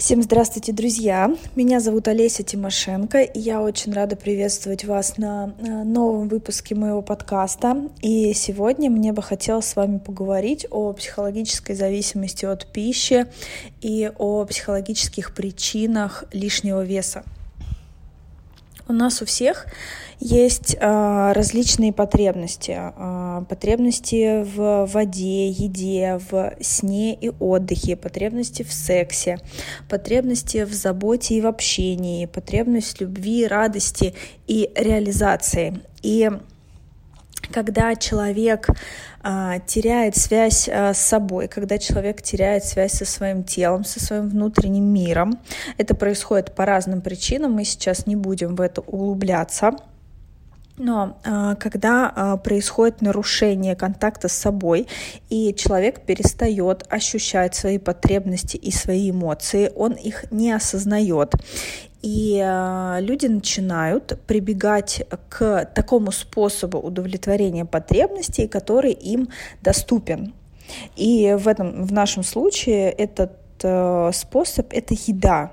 Всем здравствуйте, друзья! Меня зовут Олеся Тимошенко, и я очень рада приветствовать вас на новом выпуске моего подкаста. И сегодня мне бы хотелось с вами поговорить о психологической зависимости от пищи и о психологических причинах лишнего веса. У нас у всех есть э, различные потребности. Э, потребности в воде, еде, в сне и отдыхе, потребности в сексе, потребности в заботе и в общении, потребность любви, радости и реализации. И когда человек а, теряет связь а, с собой, когда человек теряет связь со своим телом, со своим внутренним миром. Это происходит по разным причинам, мы сейчас не будем в это углубляться. Но э, когда происходит нарушение контакта с собой, и человек перестает ощущать свои потребности и свои эмоции, он их не осознает. И э, люди начинают прибегать к такому способу удовлетворения потребностей, который им доступен. И в, этом, в нашем случае этот э, способ — это еда.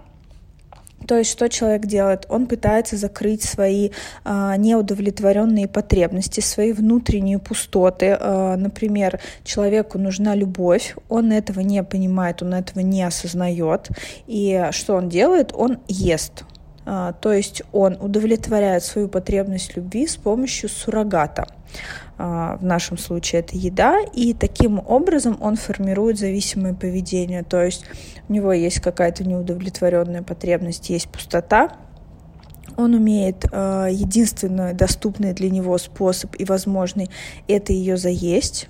То есть что человек делает? Он пытается закрыть свои э, неудовлетворенные потребности, свои внутренние пустоты. Э, например, человеку нужна любовь, он этого не понимает, он этого не осознает. И что он делает? Он ест. Э, то есть он удовлетворяет свою потребность любви с помощью суррогата. А, в нашем случае это еда, и таким образом он формирует зависимое поведение, то есть у него есть какая-то неудовлетворенная потребность, есть пустота, он умеет э, единственный доступный для него способ и возможный это ее заесть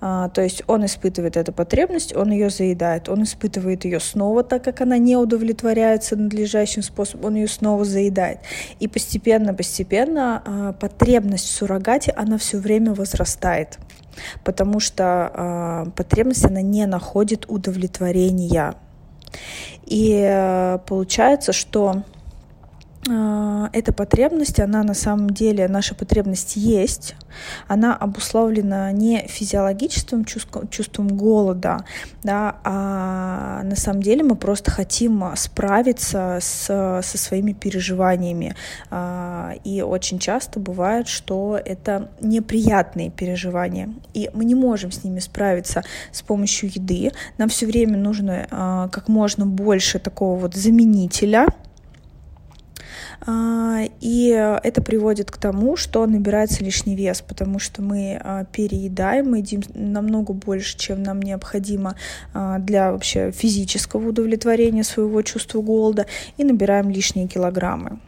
а, то есть он испытывает эту потребность, он ее заедает, он испытывает ее снова, так как она не удовлетворяется надлежащим способом, он ее снова заедает. И постепенно-постепенно а, потребность в суррогате, она все время возрастает, потому что а, потребность, она не находит удовлетворения. И э, получается, что эта потребность, она на самом деле, наша потребность есть, она обусловлена не физиологическим чувством, чувством голода, да, а на самом деле мы просто хотим справиться с, со своими переживаниями. А, и очень часто бывает, что это неприятные переживания, и мы не можем с ними справиться с помощью еды. Нам все время нужно а, как можно больше такого вот заменителя, а, и это приводит к тому, что набирается лишний вес, потому что мы а, переедаем, мы едим намного больше, чем нам необходимо а, для вообще физического удовлетворения своего чувства голода, и набираем лишние килограммы.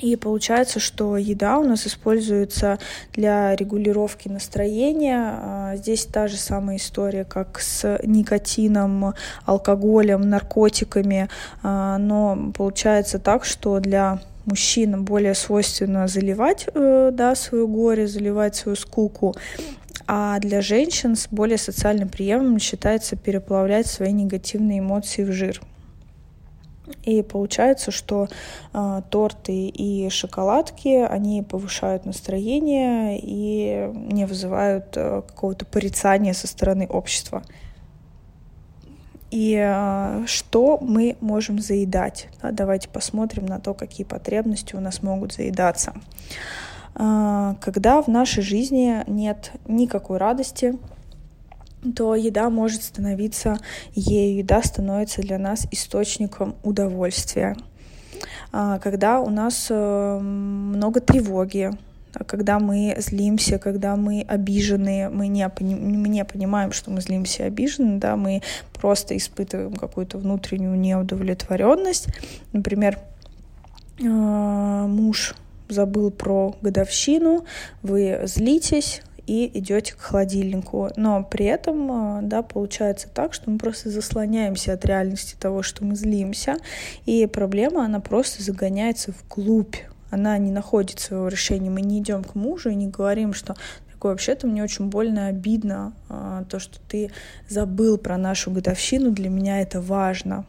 И получается, что еда у нас используется для регулировки настроения. Здесь та же самая история, как с никотином, алкоголем, наркотиками. Но получается так, что для мужчинам более свойственно заливать э, да, свое горе, заливать свою скуку, а для женщин с более социальным приемом считается переплавлять свои негативные эмоции в жир. И получается, что э, торты и шоколадки, они повышают настроение и не вызывают э, какого-то порицания со стороны общества и э, что мы можем заедать. Да, давайте посмотрим на то, какие потребности у нас могут заедаться. Э, когда в нашей жизни нет никакой радости, то еда может становиться ею, еда становится для нас источником удовольствия. Э, когда у нас э, много тревоги, когда мы злимся, когда мы обижены, мы не, мы не понимаем, что мы злимся и обижены, да, мы просто испытываем какую-то внутреннюю неудовлетворенность. Например, э, муж забыл про годовщину, вы злитесь, и идете к холодильнику. Но при этом, э, да, получается так, что мы просто заслоняемся от реальности того, что мы злимся, и проблема, она просто загоняется вглубь она не находит своего решения. Мы не идем к мужу и не говорим, что такое вообще-то мне очень больно обидно, а, то, что ты забыл про нашу годовщину, для меня это важно.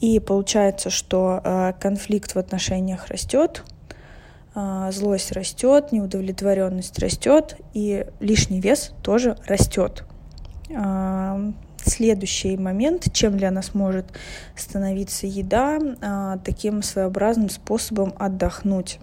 И получается, что а, конфликт в отношениях растет, злость растет, неудовлетворенность растет, и лишний вес тоже растет. следующий момент, чем для нас может становиться еда, а, таким своеобразным способом отдохнуть.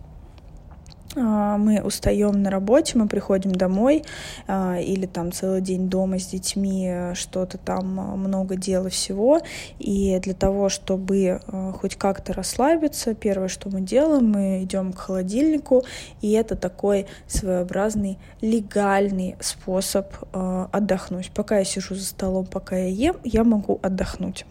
А, мы устаем на работе, мы приходим домой а, или там целый день дома с детьми, что-то там а, много дела всего. И для того, чтобы хоть как-то расслабиться, первое, что мы делаем, мы идем к холодильнику, и это такой своеобразный легальный способ отдохнуть. Пока я сижу за столом, пока я ем, я могу отдохнуть.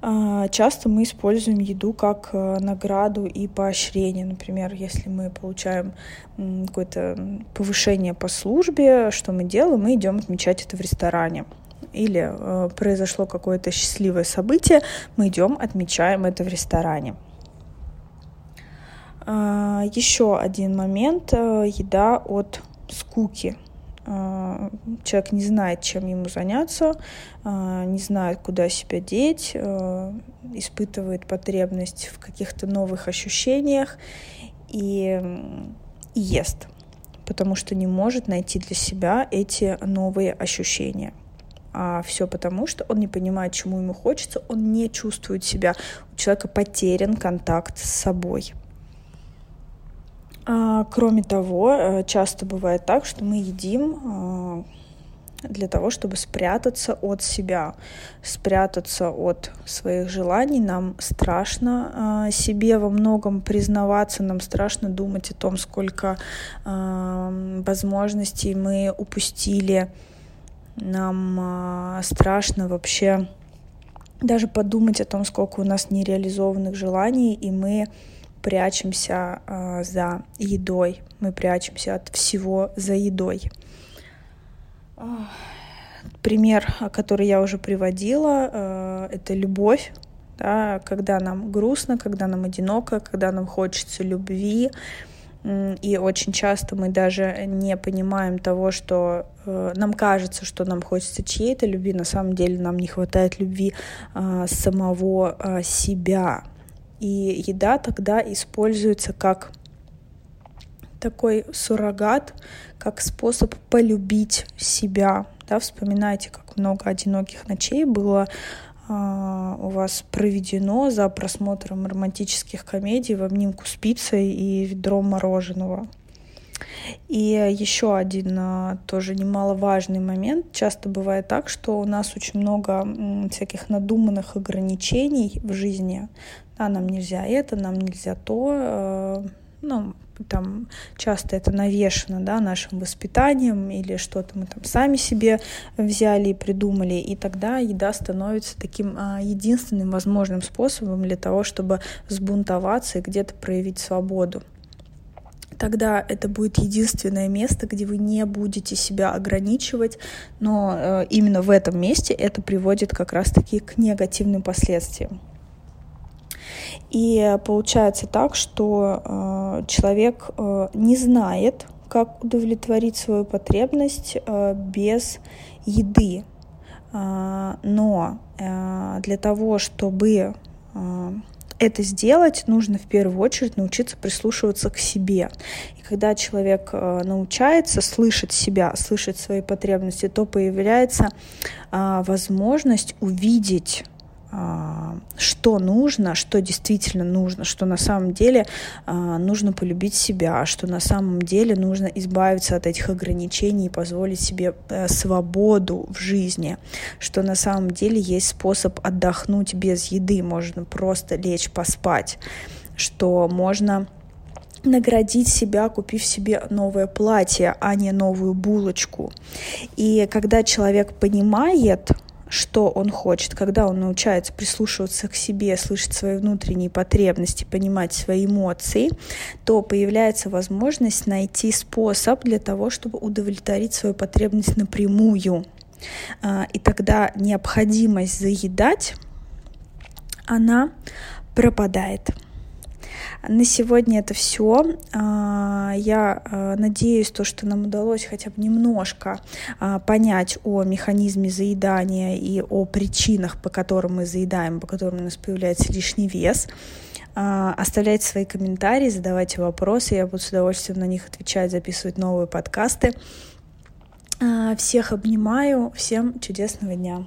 А, часто мы используем еду как э, награду и поощрение. Например, если мы получаем какое-то повышение по службе, что мы делаем? Мы идем отмечать это в ресторане. Или э, произошло какое-то счастливое событие, мы идем отмечаем это в ресторане. А, еще один момент э, еда от скуки. Человек не знает, чем ему заняться, а, не знает, куда себя деть, а, испытывает потребность в каких-то новых ощущениях и, и ест, потому что не может найти для себя эти новые ощущения. А все потому, что он не понимает, чему ему хочется, он не чувствует себя. У человека потерян контакт с собой. А, кроме того, э, часто бывает так, что мы едим а, для того, чтобы спрятаться от себя, спрятаться от своих желаний. Нам страшно э, себе во многом признаваться, нам страшно думать о том, сколько возможностей мы упустили. Нам страшно вообще даже подумать о том, сколько у нас нереализованных желаний, и мы прячемся э, за едой, мы прячемся от всего за едой. Пример, который я уже приводила, э, это любовь. Да, когда нам грустно, когда нам одиноко, когда нам хочется любви, и очень часто мы даже не понимаем того, что э, нам кажется, что нам хочется чьей-то любви, на самом деле нам не хватает любви э, самого э, себя. И еда тогда используется как такой суррогат, как способ полюбить себя. Да, вспоминайте, как много одиноких ночей было а, у вас проведено за просмотром романтических комедий в обнимку с пиццей и ведром мороженого. И еще один а, тоже немаловажный момент. Часто бывает так, что у нас очень много всяких надуманных ограничений в жизни а нам нельзя это, нам нельзя то, э, ну, там часто это навешено, да, нашим воспитанием или что-то мы там сами себе взяли и придумали, и тогда еда становится таким а, единственным возможным способом для того, чтобы сбунтоваться и где-то проявить свободу. Тогда это будет единственное место, где вы не будете себя ограничивать, но э, именно в этом месте это приводит как раз-таки к негативным последствиям. И получается так, что э, человек э, не знает, как удовлетворить свою потребность э, без еды. Э, но для того, чтобы это сделать, нужно в первую очередь научиться прислушиваться к себе. И когда человек научается слышать себя, слышать свои потребности, то появляется э, возможность увидеть а, что нужно, что действительно нужно, что на самом деле а, нужно полюбить себя, что на самом деле нужно избавиться от этих ограничений и позволить себе э, свободу в жизни, что на самом деле есть способ отдохнуть без еды, можно просто лечь поспать, что можно наградить себя, купив себе новое платье, а не новую булочку. И когда человек понимает, что он хочет, когда он научается прислушиваться к себе, слышать свои внутренние потребности, понимать свои эмоции, то появляется возможность найти способ для того, чтобы удовлетворить свою потребность напрямую. А, и тогда необходимость заедать, она пропадает. На сегодня это все. А, я а, надеюсь, то, что нам удалось хотя бы немножко а, понять о механизме заедания и о причинах, по которым мы заедаем, по которым у нас появляется лишний вес. Оставляйте свои комментарии, задавайте вопросы, я буду с удовольствием на них отвечать, записывать новые подкасты. Всех обнимаю, всем чудесного дня.